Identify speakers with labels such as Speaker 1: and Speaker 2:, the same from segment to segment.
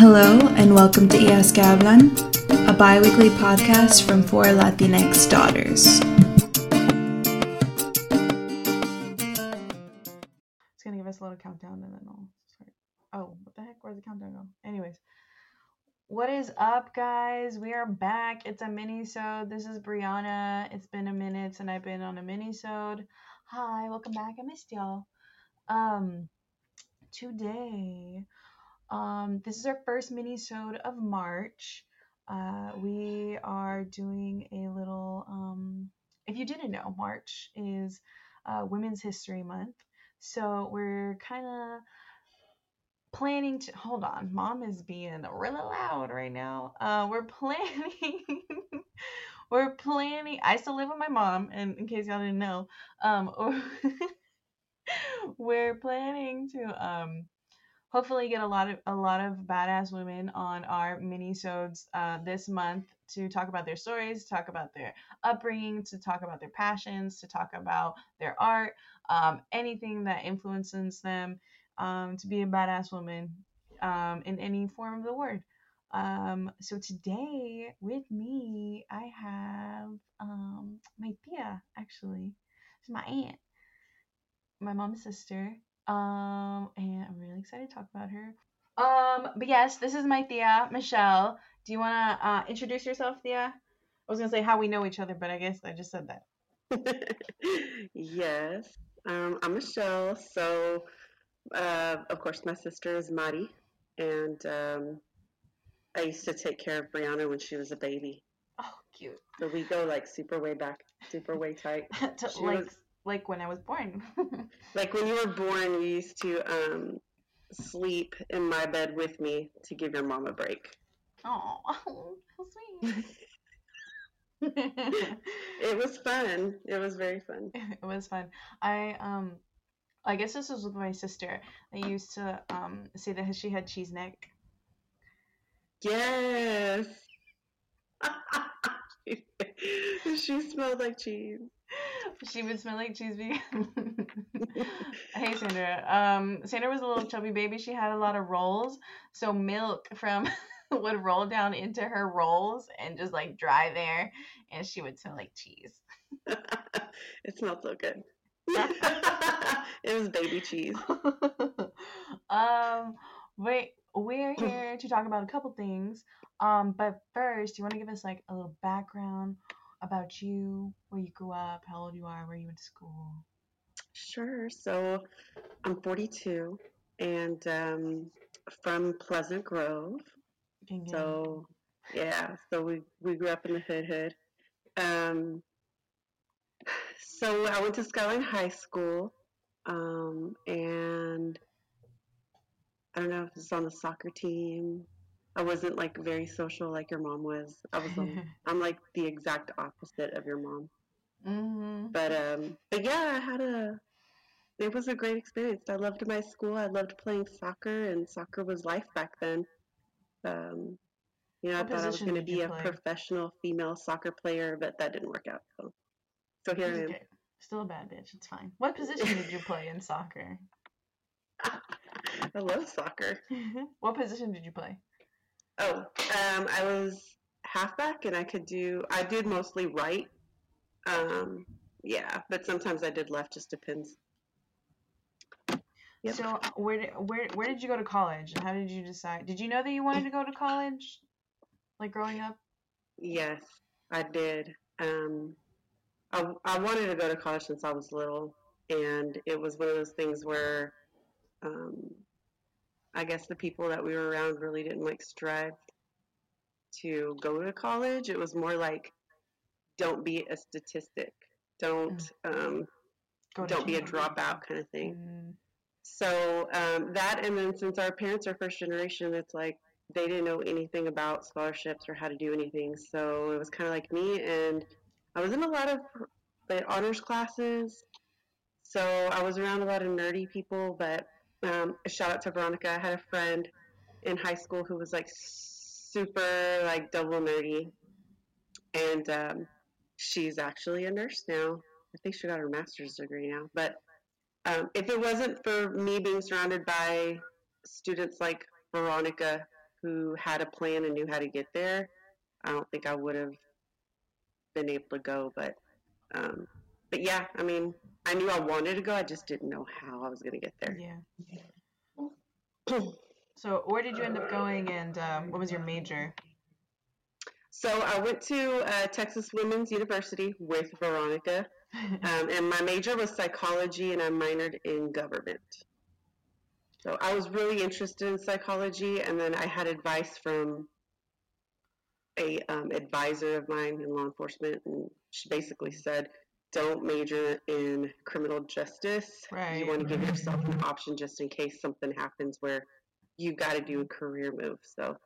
Speaker 1: Hello, and welcome to Hijas Hablan, a bi weekly podcast from four Latinx daughters.
Speaker 2: It's gonna give us a little countdown and then I'll start. Oh, what the heck? Where's the countdown go? Anyways, what is up, guys? We are back. It's a mini-sode. This is Brianna. It's been a minute since I've been on a mini-sode. Hi, welcome back. I missed y'all. Um, today, um, this is our first mini-sode of March. Uh, we are doing a little. Um, if you didn't know, March is uh, Women's History Month. So we're kind of planning to hold on mom is being really loud right now uh we're planning we're planning i still live with my mom and in case y'all didn't know um we're planning to um hopefully get a lot of a lot of badass women on our mini sodes uh this month to talk about their stories to talk about their upbringing to talk about their passions to talk about their art um anything that influences them um, to be a badass woman um, in any form of the word. Um, so today with me, I have um, my tia, actually. She's my aunt, my mom's sister. Um, and I'm really excited to talk about her. Um, but yes, this is my tia, Michelle. Do you want to uh, introduce yourself, Tia? I was going to say how we know each other, but I guess I just said that.
Speaker 3: yes, um, I'm Michelle. So, uh, of course, my sister is Mari, and um, I used to take care of Brianna when she was a baby.
Speaker 2: Oh, cute.
Speaker 3: So we go like super way back, super way tight.
Speaker 2: to,
Speaker 3: She
Speaker 2: like,
Speaker 3: was-
Speaker 2: like when I was born.
Speaker 3: Like when you were born, you used to um, sleep in my bed with me to give your mom a break.
Speaker 2: Oh, how sweet.
Speaker 3: It was fun. It was very fun.
Speaker 2: it was fun. I um I guess this was with my sister. I used to um say that she had cheese neck.
Speaker 3: Yes. she smelled like cheese.
Speaker 2: She would smell like cheese because Hey Sandra. Um Sandra was a little chubby baby. She had a lot of rolls. So milk from would roll down into her rolls and just like dry there and she would smell like cheese.
Speaker 3: it smelled so good. it was baby cheese.
Speaker 2: um, wait, we're here to talk about a couple things. Um, but first, you want to give us like a little background about you, where you grew up, how old you are, where you went to school.
Speaker 3: Sure. So I'm 42 and um, from Pleasant Grove.
Speaker 2: Gang, gang.
Speaker 3: So yeah, so we we grew up in the hood hood. Um, so I went to Skyline High School, um, and I don't know if it's on the soccer team. I wasn't like very social like your mom was. I was on, I'm like the exact opposite of your mom.
Speaker 2: mm-hmm.
Speaker 3: But um, but yeah, I had a. It was a great experience. I loved my school. I loved playing soccer, and soccer was life back then. Um, you know,
Speaker 2: What
Speaker 3: I thought I was going to be a
Speaker 2: play?
Speaker 3: professional female soccer player, but that didn't work out. So, so here I am.
Speaker 2: Okay. Still a bad bitch. It's fine. What position did you play in soccer?
Speaker 3: I love soccer.
Speaker 2: what position did you play?
Speaker 3: Oh, um, I was halfback, and I could do. I did mostly right. Um, yeah, but sometimes I did left. Just depends. Yep.
Speaker 2: So uh, where did where where did you go to college and how did you decide? Did you know that you wanted to go to college, like growing up?
Speaker 3: Yes, I did. Um, I, I wanted to go to college since I was little, and it was one of those things where um, I guess the people that we were around really didn't like strive to go to college. It was more like, don't be a statistic, don't um, don't be a dropout kind of thing.
Speaker 2: Mm,
Speaker 3: So um, that, and then since our parents are first generation, it's like they didn't know anything about scholarships or how to do anything. So it was kind of like me, and I was in a lot of like, honors classes. So I was around a lot of nerdy people, but um, a shout out to Veronica. I had a friend in high school who was like super like double nerdy, and um, she's actually a nurse now. I think she got her master's degree now, but um, if it wasn't for me being surrounded by students like Veronica, who had a plan and knew how to get there, I don't think I would have been able to go. But, um, but yeah, I mean, I knew I wanted to go. I just didn't know how I was going to get there.
Speaker 2: Yeah. so, where did you end up going, and um, what was your major?
Speaker 3: So, I went to uh, Texas Women's University with Veronica, um, and my major was psychology, and I minored in government. So, I was really interested in psychology, and then I had advice from a um, advisor of mine in law enforcement, and she basically said, "Don't major in criminal justice.
Speaker 2: Right.
Speaker 3: You want to give yourself an option just in case something happens where you've got to do a career move." So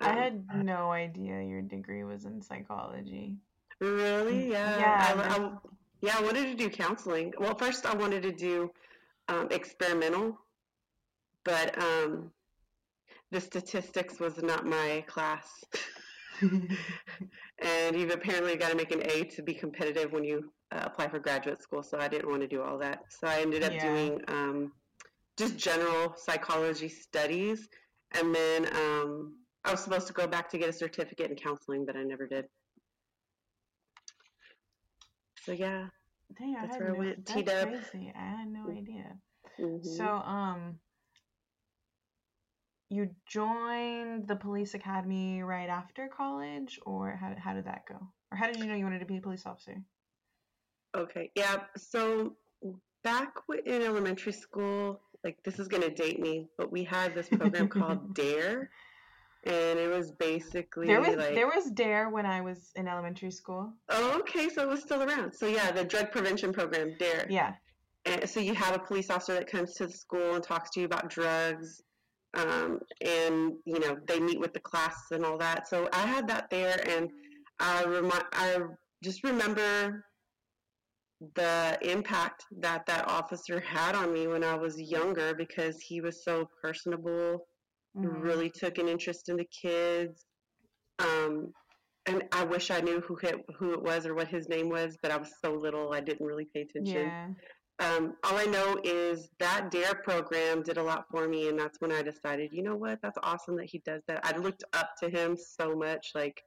Speaker 2: I
Speaker 3: um,
Speaker 2: had no idea your degree was in psychology.
Speaker 3: really, yeah,
Speaker 2: Yeah,
Speaker 3: I, I-
Speaker 2: there's-
Speaker 3: yeah. I wanted to do counseling. Well, first I wanted to do um, experimental, but um, the statistics was not my class. and you've apparently got to make an A to be competitive when you uh, apply for graduate school. So I didn't want to do all that. So I ended up
Speaker 2: Yeah.
Speaker 3: doing um, just general psychology studies, and then um, I was supposed to go back to get a certificate in counseling, but I never did. So yeah.
Speaker 2: Dang, I
Speaker 3: That's
Speaker 2: had
Speaker 3: where I went,
Speaker 2: That's
Speaker 3: T-dub.
Speaker 2: crazy. I had no idea.
Speaker 3: mhm.
Speaker 2: So, um, you joined the police academy right after college, or how, how did that go? Or how did you know you wanted to be a police officer?
Speaker 3: Okay, yeah. So back in elementary school, like this is gonna date me, but we had this program called Dare, and it was basically
Speaker 2: There was
Speaker 3: like
Speaker 2: there was Dare when I was in elementary school.
Speaker 3: Oh, okay, so it was still around. So yeah, the drug prevention program, DARE.
Speaker 2: Yeah.
Speaker 3: And so you have a police officer that comes to the school and talks to you about drugs, um, and you know they meet with the class and all that. So I had that there, and I remi- I just remember the impact that that officer had on me when I was younger because he was so personable
Speaker 2: Mhm.
Speaker 3: really took an interest in the kids. Um, and I wish I knew who it, who it was or what his name was, but I was so little I didn't really pay attention.
Speaker 2: Yeah.
Speaker 3: Um, all I know is that DARE program did a lot for me, and that's when I decided, you know what, that's awesome that he does that. I looked up to him so much, like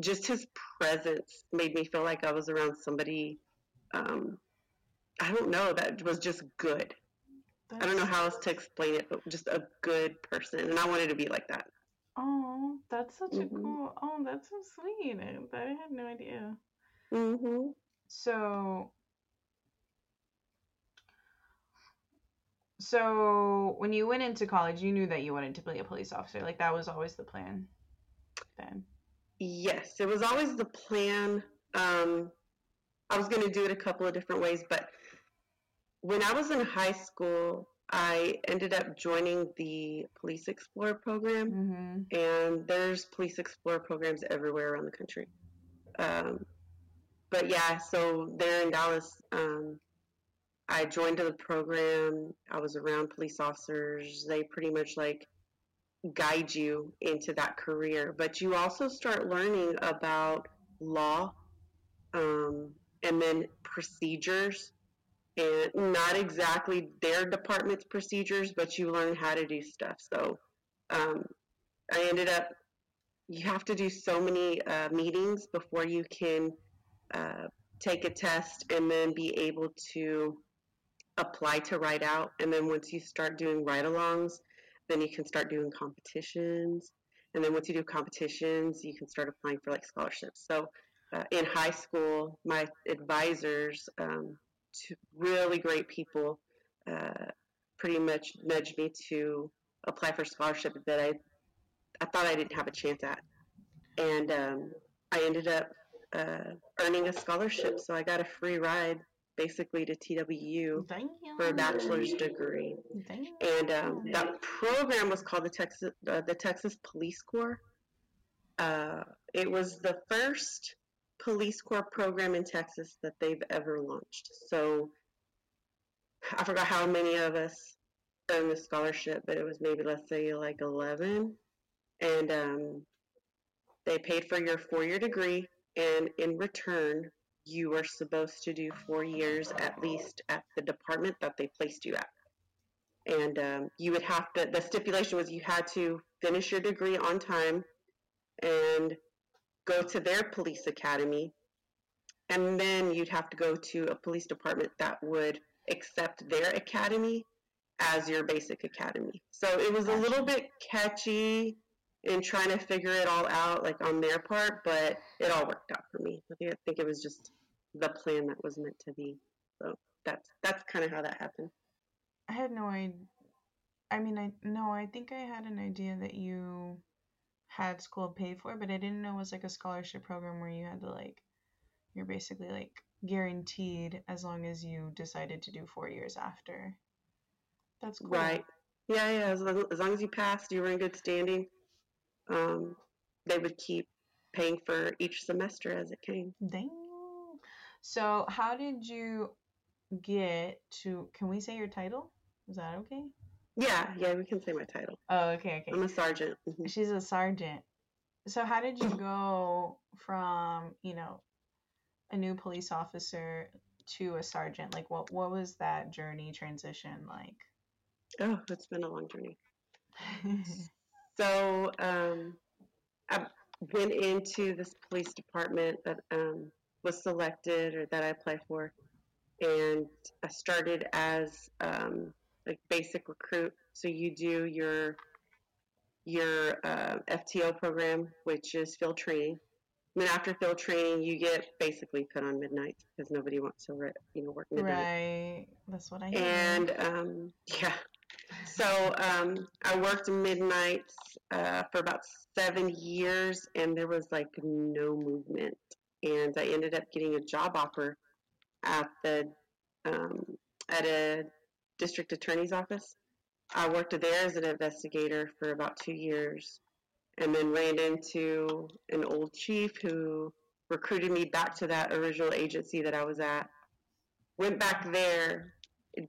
Speaker 3: just his presence made me feel like I was around somebody. Um, I don't know, that was just good. I don't know how else to explain it, but just a good person, and I wanted to be like that.
Speaker 2: Oh, that's such a
Speaker 3: Mhm.
Speaker 2: cool. Oh, that's so sweet. I, I had no idea.
Speaker 3: hmm
Speaker 2: So, so when you went into college, you knew that you wanted to be a police officer. Like that was always the plan. Then.
Speaker 3: Yes, it was always the plan. Um, I was going to do it a couple of different ways, but when I was in high school, I ended up joining the Police Explorer program,
Speaker 2: Mm-hmm.
Speaker 3: and there's Police Explorer programs everywhere around the country. Um, but yeah, so there in Dallas, um, I joined the program. I was around police officers. They pretty much like guide you into that career, but you also start learning about law um, and then procedures. And not exactly their department's procedures, but you learn how to do stuff. So um, I ended up, you have to do so many uh, meetings before you can uh, take a test and then be able to apply to write out. And then once you start doing ride alongs, then you can start doing competitions. And then once you do competitions, you can start applying for like scholarships. So uh, in high school, my advisors, um, two really great people, uh, pretty much nudged me to apply for scholarship that I, I thought I didn't have a chance at. And um, I ended up uh, earning a scholarship. So I got a free ride basically to TWU
Speaker 2: Damn.
Speaker 3: for a bachelor's degree.
Speaker 2: Damn.
Speaker 3: And um, that program was called the Texas uh, the Texas Police Corps. Uh, it was the first police corps program in Texas that they've ever launched. So I forgot how many of us earned the scholarship, but it was maybe let's say like eleven, and um, they paid for your four year degree, and in return. You were supposed to do four years at least at the department that they placed you at. and um, you would have to. The stipulation was you had to finish your degree on time and go to their police academy, and then you'd have to go to a police department that would accept their academy as your basic academy. So it was a little bit catchy in trying to figure it all out, like on their part, but it all worked out for me. I think, I think it was just the plan that was meant to be. So that's that's kind of how that happened.
Speaker 2: I had no idea. I mean, I no, I think I had an idea that you had school paid for, but I didn't know it was like a scholarship program where you had to like, you're basically like guaranteed as long as you decided to do four years after. That's cool.
Speaker 3: Right. Yeah, yeah. As long, as long as you passed, you were in good standing. Um, they would keep paying for each semester as it came.
Speaker 2: Dang. So, how did you get to? Can we say your title? Is that okay?
Speaker 3: Yeah, yeah. We can say my title.
Speaker 2: Oh, okay, okay.
Speaker 3: I'm a sergeant. Mhm.
Speaker 2: She's a sergeant. So, how did you go from you know a new police officer to a sergeant? Like, what what was that journey transition like?
Speaker 3: Oh, it's been a long journey. So um, I went into this police department that um, was selected or that I applied for, and I started as um, like basic recruit. So you do your your uh, FTO program, which is field training. And then after field training, you get basically put on midnight because nobody wants to, you know, work midnight.
Speaker 2: right. That's what I hear.
Speaker 3: And um, yeah, so um, I worked midnights uh, for about seven years, and there was like no movement. And I ended up getting a job offer at the um, at a district attorney's office. I worked there as an investigator for about two years, and then ran into an old chief who recruited me back to that original agency that I was at. Went back there,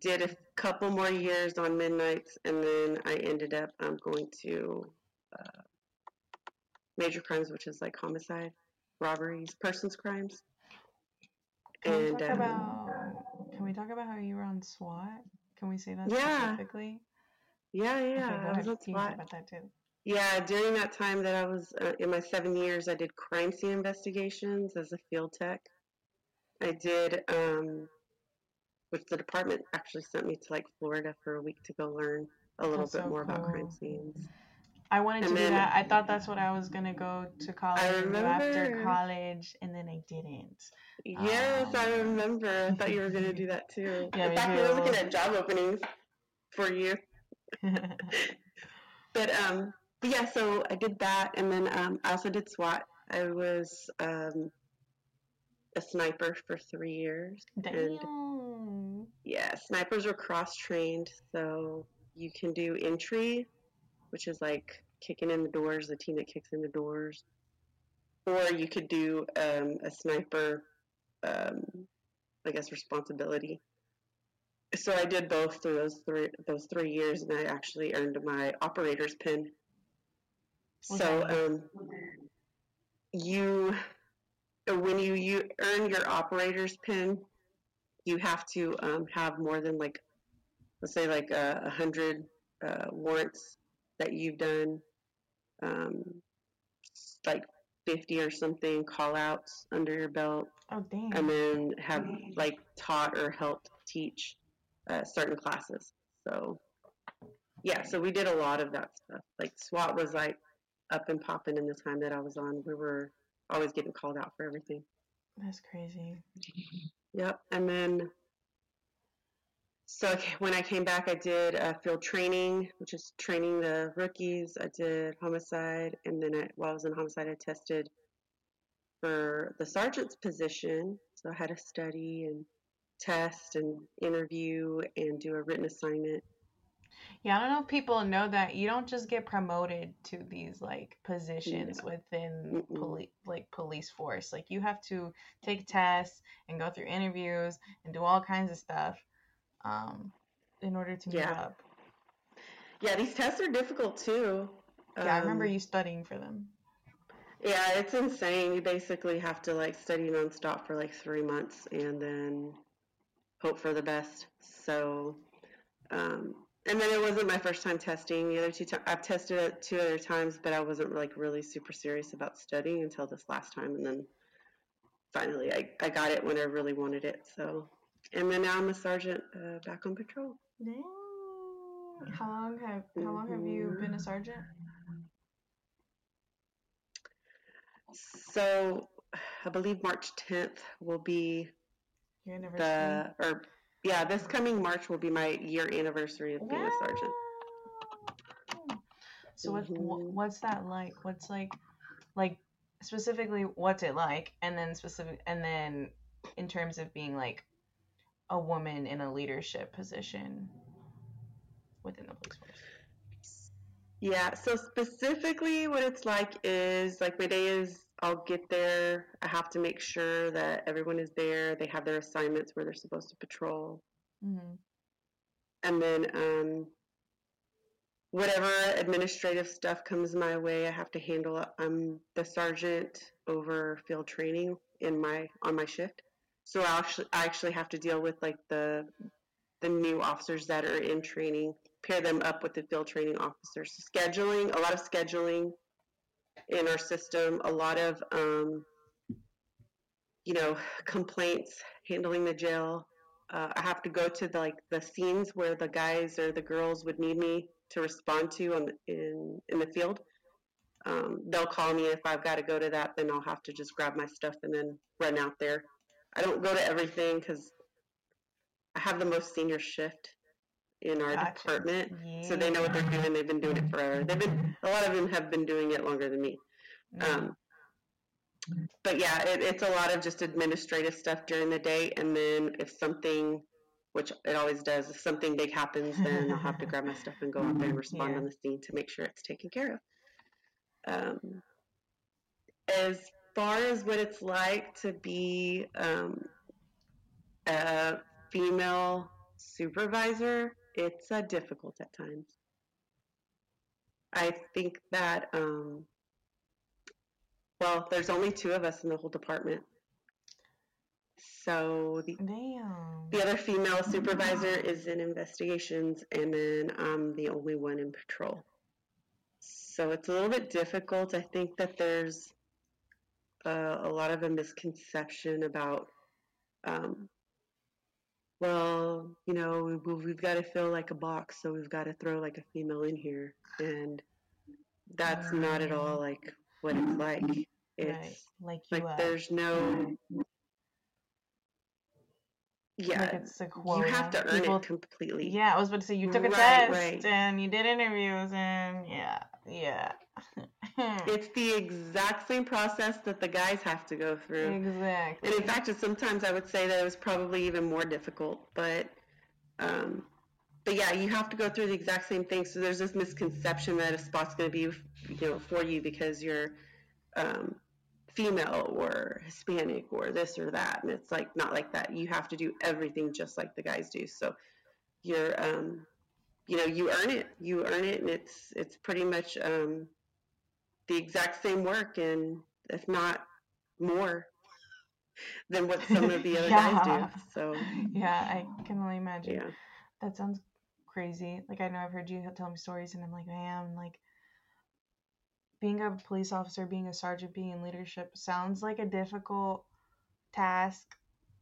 Speaker 3: did a couple more years on midnights, and then I ended up um, going to uh, major crimes, which is like homicide, robberies, persons crimes.
Speaker 2: Can we talk
Speaker 3: um,
Speaker 2: about? Can we talk about how you were on SWAT? Can we say that
Speaker 3: Yeah.
Speaker 2: specifically?
Speaker 3: Yeah, yeah,
Speaker 2: Okay, go
Speaker 3: I was
Speaker 2: ahead.
Speaker 3: on
Speaker 2: You can talk
Speaker 3: SWAT.
Speaker 2: about that too.
Speaker 3: Yeah, during that time that I was uh, in my seven years, I did crime scene investigations as a field tech. I did, um, which the department actually sent me to like Florida for a week to go learn a little
Speaker 2: That's
Speaker 3: bit
Speaker 2: so
Speaker 3: more about crime scenes.
Speaker 2: I wanted to
Speaker 3: And
Speaker 2: do that. I thought that's what I was gonna go to college and do after college, and then I didn't.
Speaker 3: Yes, I
Speaker 2: Um,
Speaker 3: remember. I thought you were going to do that too.
Speaker 2: Yeah,
Speaker 3: In fact, we were looking at job openings for you. But um, but yeah, so I did that, and then um, I also did SWAT. I was um, a sniper for three years, and
Speaker 2: Damn.
Speaker 3: yeah, snipers are cross trained, so you can do entry, which is like kicking in the doors, the team that kicks in the doors, or you could do um, a sniper, um, I guess, responsibility. So I did both through those three those three years, and I actually earned my operator's pin. So um, you, when you, you earn your operator's pin, you have to um, have more than like, let's say like a, a hundred uh, warrants that you've done, um, like 50 or something call outs under your belt,
Speaker 2: Oh damn.
Speaker 3: and then have like taught or helped teach uh, certain classes. So, yeah, so we did a lot of that stuff. Like SWAT was like up and popping in the time that I was on. We were always getting called out for everything.
Speaker 2: That's crazy.
Speaker 3: Yep. And then, so when I came back, I did uh, field training, which is training the rookies. I did homicide, and then I, while I was in homicide, I tested for the sergeant's position. So I had to study and test and interview and do a written assignment.
Speaker 2: Yeah, I don't know if people know that you don't just get promoted to these like positions within police like police force. Like you have to take tests and go through interviews and do all kinds of stuff um in order to move
Speaker 3: Yeah.
Speaker 2: up.
Speaker 3: Yeah, these tests are difficult too.
Speaker 2: Yeah, I remember
Speaker 3: Um,
Speaker 2: you studying for them.
Speaker 3: Yeah, it's insane. You basically have to like study nonstop for like three months and then hope for the best. So, um, and then it wasn't my first time testing. The other two times I've tested it two other times, but I wasn't like really super serious about studying until this last time, and then finally I, I got it when I really wanted it. So, and then now I'm a sergeant uh, back on patrol.
Speaker 2: Dang. How long have how long have you been a sergeant?
Speaker 3: So, I believe March 10th will be
Speaker 2: Your anniversary.
Speaker 3: the or yeah, this coming March will be my year anniversary of being a sergeant.
Speaker 2: So what wh-
Speaker 3: Mhm.
Speaker 2: what's that like? What's like like specifically what's it like and then specific and then in terms of being like a woman in a leadership position within the police force.
Speaker 3: Yeah, so specifically what it's like is like my day is I'll get there, I have to make sure that everyone is there, they have their assignments where they're supposed to patrol.
Speaker 2: Mhm.
Speaker 3: And then um whatever administrative stuff comes my way, I have to handle it. I'm the sergeant over field training in my on my shift. So I actually I actually have to deal with like the the new officers that are in training, pair them up with the field training officers. So scheduling, a lot of scheduling in our system, a lot of um, you know complaints, handling the jail. Uh, I have to go to the, like the scenes where the guys or the girls would need me to respond to on in in the field. Um, they'll call me if I've got to go to that, then I'll have to just grab my stuff and then run out there. I don't go to everything because I have the most senior shift in our
Speaker 2: Gotcha.
Speaker 3: department, so they know what they're doing. They've been doing it forever. They've been a lot of them have been doing it longer than me. Um, but yeah, it, it's a lot of just administrative stuff during the day, and then if something, which it always does, if something big happens, then I'll have to grab my stuff and go out there and respond
Speaker 2: Yeah.
Speaker 3: on the scene to make sure it's taken care of. Um, as far as what it's like to be um, a female supervisor, it's uh, difficult at times. I think that, um, well, there's only two of us in the whole department. So the,
Speaker 2: Damn.
Speaker 3: the other female supervisor is in investigations, and then I'm the only one in patrol. So it's a little bit difficult. I think that there's uh, a lot of a misconception about, um, well, you know, we, we've got to fill like a box, so we've got to throw like a female in here, and that's not at all like what it's like. It's
Speaker 2: right. Like you
Speaker 3: like
Speaker 2: uh,
Speaker 3: there's no, yeah,
Speaker 2: like it's a
Speaker 3: you have to earn
Speaker 2: People-
Speaker 3: it completely.
Speaker 2: Yeah, I was about to say you took a
Speaker 3: Right,
Speaker 2: test
Speaker 3: right.
Speaker 2: and you did interviews and yeah, yeah.
Speaker 3: It's the exact same process that the guys have to go through.
Speaker 2: exactly.
Speaker 3: And in fact, sometimes I would say that it was probably even more difficult. But, um, but yeah, you have to go through the exact same thing. So there's this misconception that a spot's going to be, you know, for you because you're um, female or Hispanic or this or that, and it's like not like that. You have to do everything just like the guys do. So you're, um, you know, you earn it. You earn it, and it's it's pretty much um, the exact same work, and if not more than what some of the other guys do. So
Speaker 2: yeah, I can only imagine.
Speaker 3: yeah,
Speaker 2: That sounds crazy. Like I know I've heard you tell me stories, and I'm like, man, like being a police officer, being a sergeant, being in leadership sounds like a difficult task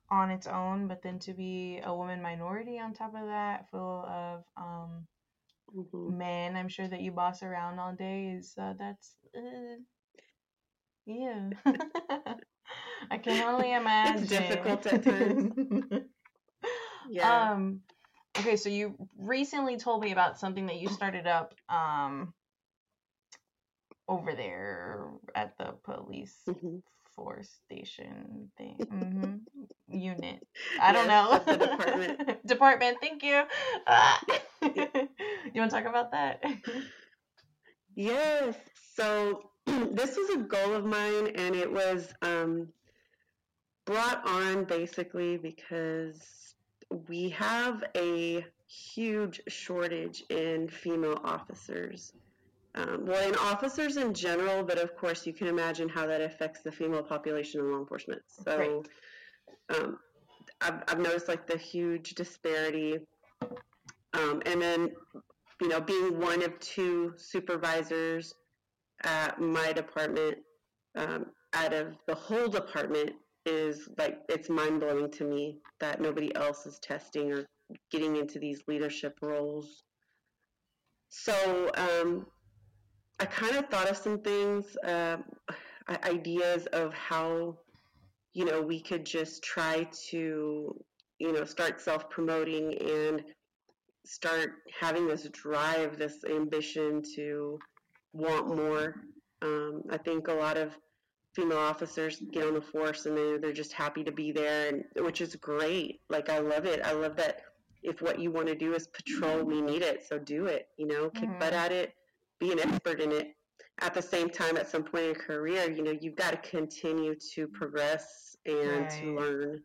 Speaker 2: on its own, but then to be a woman minority on top of that, full of um,
Speaker 3: hmm
Speaker 2: men, I'm sure that you boss around all day is uh, that's uh, yeah. I can only imagine.
Speaker 3: It's difficult at times. yeah.
Speaker 2: Um, okay, so you recently told me about something that you started up um over there at the police
Speaker 3: Mhm.
Speaker 2: force station thing hmm unit. I don't know.
Speaker 3: department.
Speaker 2: department. Thank you. Ah. You want to talk about that?
Speaker 3: Yes. So this was a goal of mine, and it was um, brought on basically because we have a huge shortage in female officers. Um, well, in officers in general, but of course, you can imagine how that affects the female population in law enforcement. So, um, I've, I've noticed like the huge disparity Um, and then, you know, being one of two supervisors at my department, um, out of the whole department, is like it's mind blowing to me that nobody else is testing or getting into these leadership roles. So um, I kind of thought of some things, uh, ideas of how you know we could just try to you know start self promoting and start having this drive, this ambition to want more. Um, I think a lot of female officers get on the force and they're, they're just happy to be there, and which is great. Like I love it. I love that if what you want to do is patrol, we need it, so do it. You know, kick mm-hmm. butt at it, be an expert in it. At the same time, at some point in your career, you know, you've got to continue to progress and right. to learn,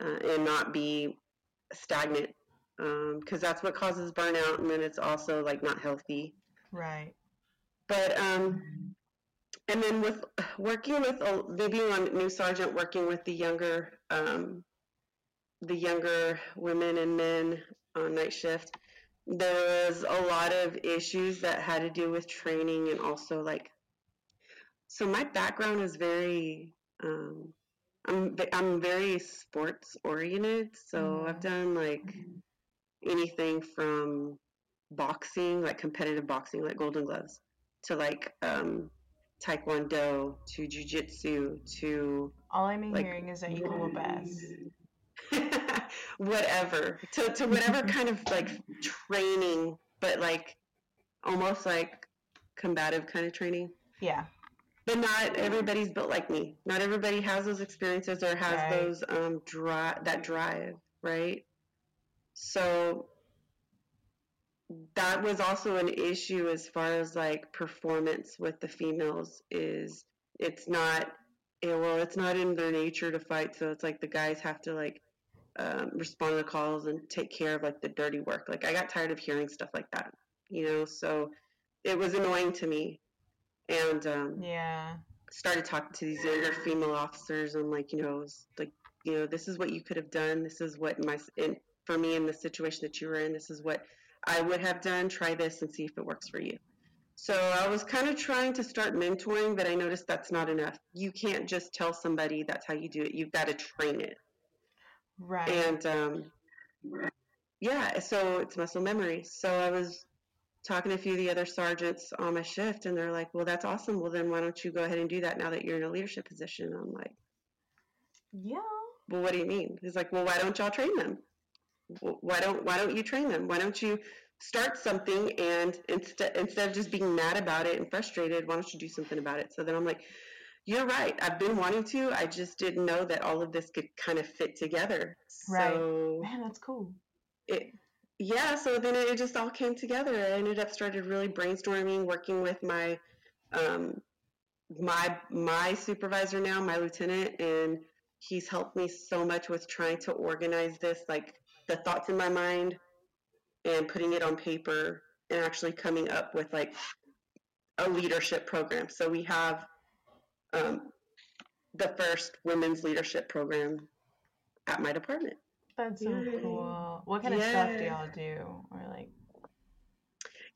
Speaker 3: uh, and not be stagnant, because um, that's what causes burnout, and then it's also like not healthy.
Speaker 2: Right.
Speaker 3: But um, and then with working with maybe on new sergeant working with the younger um, the younger women and men on night shift there was a lot of issues that had to do with training and also like so my background is very um, I'm I'm very sports oriented so mm-hmm. I've done like mm-hmm. Anything from boxing like competitive boxing like golden gloves to like um, taekwondo to jujitsu to
Speaker 2: all I'm like, hearing is that you whoop ass.
Speaker 3: whatever to, to whatever kind of like training, but like almost like combative kind of training.
Speaker 2: Yeah.
Speaker 3: But not everybody's built like me. Not everybody has those experiences or has right. those um drive that drive, right? So that was also an issue as far as like performance with the females is it's not well it's not in their nature to fight so it's like the guys have to like um, respond to the calls and take care of like the dirty work. Like i got tired of hearing stuff like that you know so it was annoying to me. And um,
Speaker 2: yeah.
Speaker 3: started talking to these younger female officers and like you know was, like you know this is what you could have done. This is what my in, for me in the situation that you were in this is what I would have done, try this and see if it works for you. So I was kind of trying to start mentoring, but I noticed that's not enough. You can't just tell somebody that's how you do it. You've got to train it.
Speaker 2: Right.
Speaker 3: And um, yeah, so it's muscle memory. So I was talking to a few of the other sergeants on my shift, and they're like, "Well, that's awesome. Well, then why don't you go ahead and do that now that you're in a leadership position?" I'm like,
Speaker 2: "Yeah."
Speaker 3: Well, what do you mean? He's like, "Well, why don't y'all train them?" Why don't why don't you train them? Why don't you start something and instead instead of just being mad about it and frustrated, why don't you do something about it? So then I'm like, you're right. I've been wanting to. I just didn't know that all of this could kind of fit together.
Speaker 2: Right. So Man, that's cool.
Speaker 3: It, yeah. So then it just all came together. I ended up started really brainstorming, working with my um, my my supervisor now, my lieutenant, and he's helped me so much with trying to organize this like the thoughts in my mind and putting it on paper and actually coming up with like a leadership program. So we have um, the first women's leadership program at my department.
Speaker 2: That's so Yay. cool. What kind yeah. of stuff do y'all do? Or like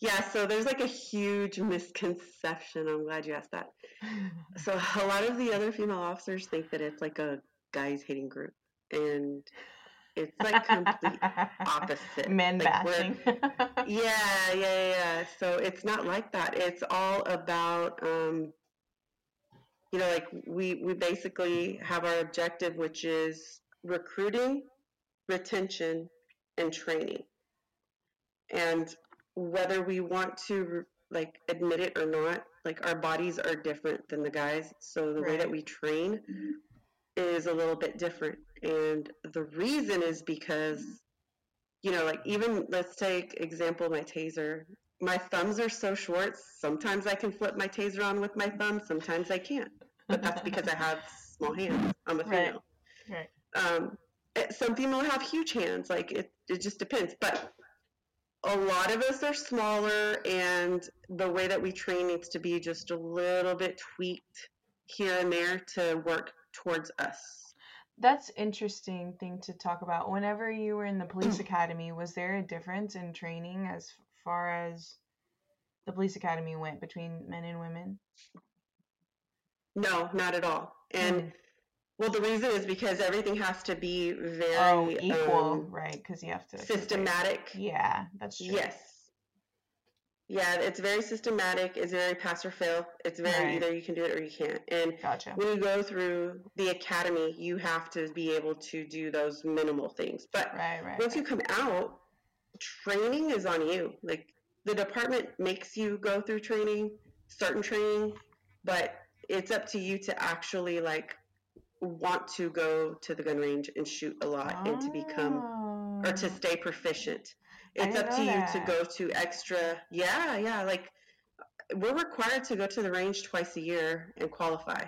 Speaker 3: yeah, so there's like a huge misconception. I'm glad you asked that. so a lot of the other female officers think that it's like a guys hating group. And it's like complete opposite.
Speaker 2: Men
Speaker 3: like
Speaker 2: bashing.
Speaker 3: yeah, yeah, yeah. So it's not like that. It's all about, um, you know, like we we basically have our objective, which is recruiting, retention, and training. And whether we want to like admit it or not, like our bodies are different than the guys. So the right. way that we train is a little bit different. And the reason is because, you know, like even let's take example my taser. My thumbs are so short. Sometimes I can flip my taser on with my thumb. Sometimes I can't. But that's because I have small hands. I'm a female. Right. right. Um, eh, some people have huge hands. Like it, it just depends. But a lot of us are smaller, and the way that we train needs to be just a little bit tweaked here and there to work towards us.
Speaker 2: That's interesting thing to talk about. Whenever you were in the police academy, was there a difference in training as far as the police academy went between men and women?
Speaker 3: No, not at all. And
Speaker 2: Mm.
Speaker 3: well, the reason is because everything has to be very
Speaker 2: Oh, equal,
Speaker 3: um,
Speaker 2: right? Because you have to
Speaker 3: systematic.
Speaker 2: Yeah, that's true.
Speaker 3: Yes. Yeah, it's very systematic. It's very pass or fail. It's very
Speaker 2: Right.
Speaker 3: either you can do it or you can't. And
Speaker 2: Gotcha.
Speaker 3: when you go through the academy, you have to be able to do those minimal things. But
Speaker 2: Right, right.
Speaker 3: once you come out, training is on you. Like the department makes you go through training, certain training, but it's up to you to actually like want to go to the gun range and shoot a lot and to become or to
Speaker 2: Oh.
Speaker 3: stay proficient. It's up to
Speaker 2: know
Speaker 3: you to go to extra. Yeah, yeah. Like we're required to go to the range twice a year and qualify,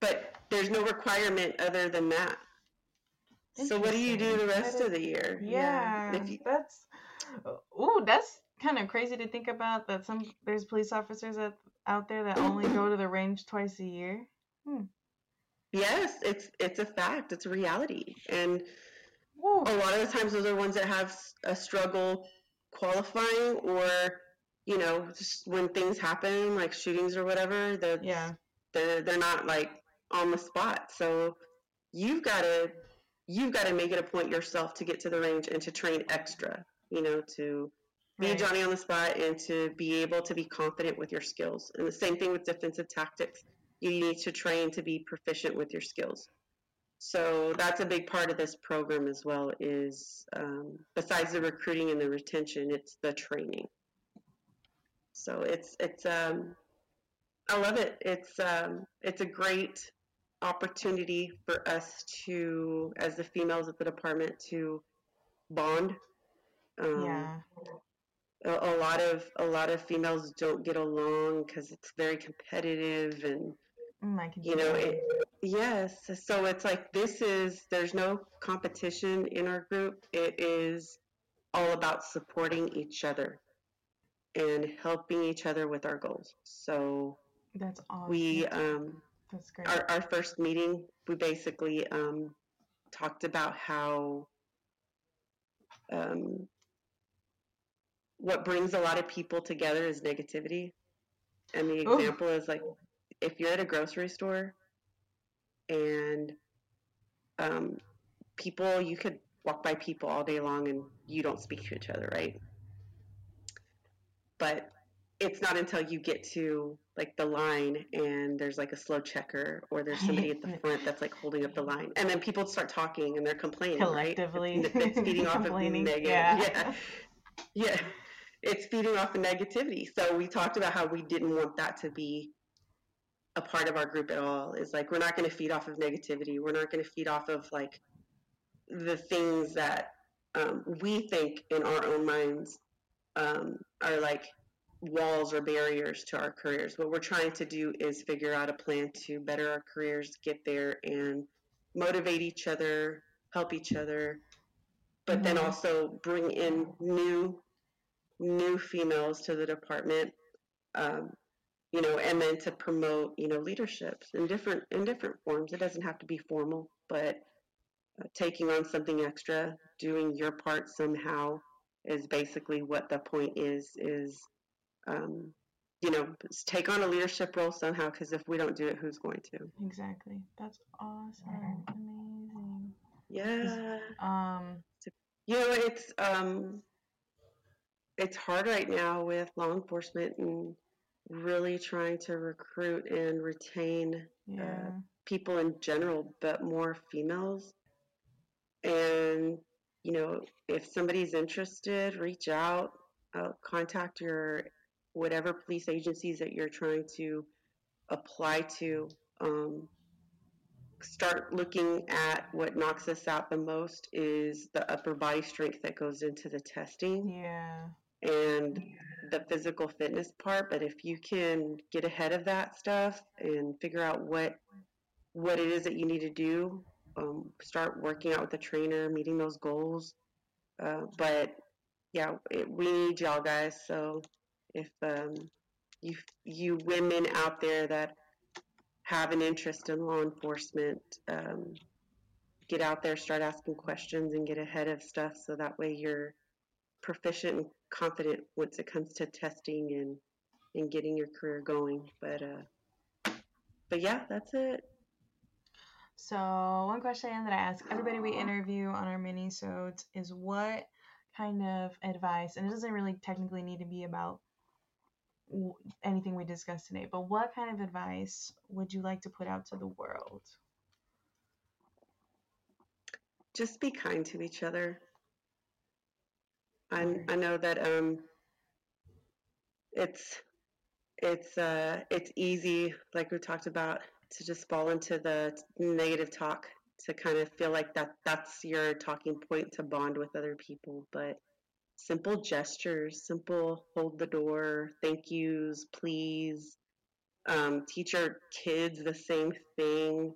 Speaker 3: but there's no requirement other than that. So what do you do the rest
Speaker 2: That
Speaker 3: of the year?
Speaker 2: Yeah,
Speaker 3: If you,
Speaker 2: that's ooh, that's kind of crazy to think about. That some there's police officers that, out there that only go to the range twice a year. Hmm.
Speaker 3: yes, it's it's a fact. It's a reality, and
Speaker 2: Woo.
Speaker 3: a lot of the times those are ones that have a struggle qualifying or you know just when things happen like shootings or whatever
Speaker 2: Yeah,
Speaker 3: they're they're not like on the spot. So you've got to you've got to make it a point yourself to get to the range and to train extra you know to be
Speaker 2: Right.
Speaker 3: johnny on the spot and to be able to be confident with your skills. And the same thing with defensive tactics. You need to train to be proficient with your skills so that's a big part of this program as well is um, besides the recruiting and the retention it's the training so it's it's um, I love it. It's um, it's a great opportunity for us to, as the females at the department, to bond. Um,
Speaker 2: yeah,
Speaker 3: a, a lot of a lot of females don't get along because it's very competitive and
Speaker 2: Mm, I can
Speaker 3: you know it, yes so it's like this is there's no competition in our group it is all about supporting each other and helping each other with our goals so
Speaker 2: That's awesome.
Speaker 3: we um,
Speaker 2: That's great.
Speaker 3: our, our first meeting we basically um, talked about how um, what brings a lot of people together is negativity and the
Speaker 2: Ooh.
Speaker 3: example is like if you're at a grocery store and um, people you could walk by people all day long and you don't speak to each other right? But it's not until you get to like the line and there's like a slow checker or there's somebody at the front that's like holding up the line and then people start talking and they're complaining right?
Speaker 2: Collectively.
Speaker 3: It's, it's feeding off of negative
Speaker 2: yeah.
Speaker 3: yeah. Yeah. It's feeding off the negativity. So we talked about how we didn't want that to be a part of our group at all is like we're not going to feed off of negativity we're not going to feed off of like the things that um, we think in our own minds um, are like walls or barriers to our careers. What we're trying to do is figure out a plan to better our careers, get there, and motivate each other, help each other, but then
Speaker 2: Mhm.
Speaker 3: also bring in new new females to the department. Um, you know, and then to promote, you know, leadership in different in different forms. It doesn't have to be formal, but uh, taking on something extra, doing your part somehow, is basically what the point is. Is um, you know, take on a leadership role somehow. Because if we don't do it, who's going to?
Speaker 2: Exactly. That's awesome. Amazing.
Speaker 3: Yeah.
Speaker 2: Um.
Speaker 3: You know, it's um, it's hard right now with law enforcement and really trying to recruit and retain
Speaker 2: Yeah.
Speaker 3: people in general, but more females. And you know, if somebody's interested, reach out, uh, contact your whatever police agencies that you're trying to apply to. Um, start looking at what knocks us out the most is the upper body strength that goes into the testing
Speaker 2: yeah.
Speaker 3: and the physical fitness part but if you can get ahead of that stuff and figure out what what it is that you need to do um, start working out with the trainer meeting those goals. Uh, but yeah it, we need y'all guys so if um, you you women out there that have an interest in law enforcement um, get out there, start asking questions, and get ahead of stuff so that way you're proficient confident once it comes to testing and and getting your career going. But uh, but yeah, that's it.
Speaker 2: So one question that I ask everybody we interview on our mini sodes is what kind of advice, and it doesn't really technically need to be about anything we discussed today, but what kind of advice would you like to put out to the world?
Speaker 3: Just be kind to each other. I I know that um it's it's uh it's easy like we talked about to just fall into the negative talk to kind of feel like that that's your talking point to bond with other people. But simple gestures simple hold the door thank yous please um, teach your kids the same thing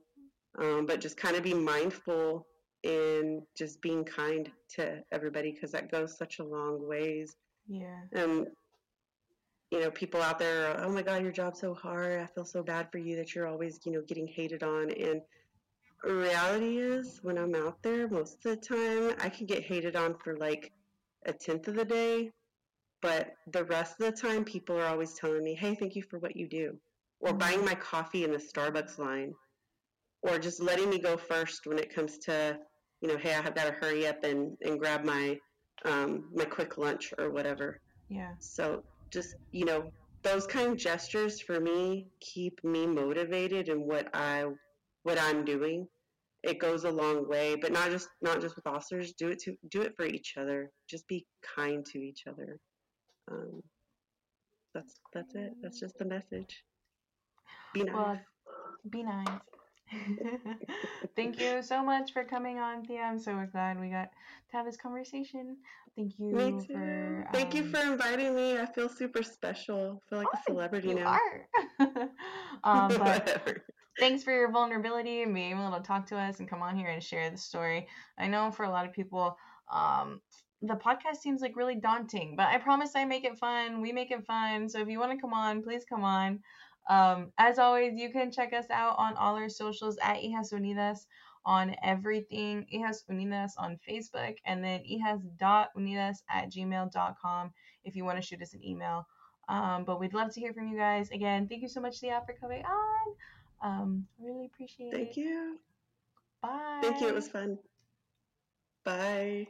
Speaker 3: um, but just kind of be mindful in just being kind to everybody because that goes such a long ways
Speaker 2: Yeah.
Speaker 3: um, you know, people out there, are, oh my God, your job's so hard. I feel so bad for you that you're always, you know, getting hated on. And reality is, when I'm out there, most of the time, I can get hated on for like a tenth of the day. But the rest of the time, people are always telling me, hey, thank you for what you do. Or
Speaker 2: Mhm.
Speaker 3: buying my coffee in the Starbucks line. Or just letting me go first when it comes to, you know, hey, I have got to hurry up and, and grab my, um, my quick lunch or whatever.
Speaker 2: Yeah.
Speaker 3: So just, you know, those kind of gestures for me keep me motivated in what I what I'm doing. It goes a long way, but not just not just with officers. Do it to do it for each other. Just be kind to each other. Um, that's that's it. That's just the message. Be nice.
Speaker 2: Well, be nice. Thank you so much for coming on, Tia. I'm so glad we got to have this conversation. Thank you
Speaker 3: me too.
Speaker 2: for
Speaker 3: Thank you
Speaker 2: um,
Speaker 3: for inviting me. I feel super special. I feel like a
Speaker 2: Oh,
Speaker 3: celebrity
Speaker 2: you
Speaker 3: now.
Speaker 2: are. um, but thanks for your vulnerability and being able to talk to us and come on here and share the story. I know for a lot of people, um, the podcast seems like really daunting, but I promise I make it fun. We make it fun. So if you want to come on, please come on. Um, as always, you can check us out on all our socials at Hijas Unidas on everything. Hijas Unidas on Facebook and then hijas.unidas at gmail.com if you want to shoot us an email. Um, but we'd love to hear from you guys. Again, thank you so much, Tia, for coming on. Um, really appreciate it.
Speaker 3: Thank you.
Speaker 2: Bye.
Speaker 3: Thank you. It was fun. Bye.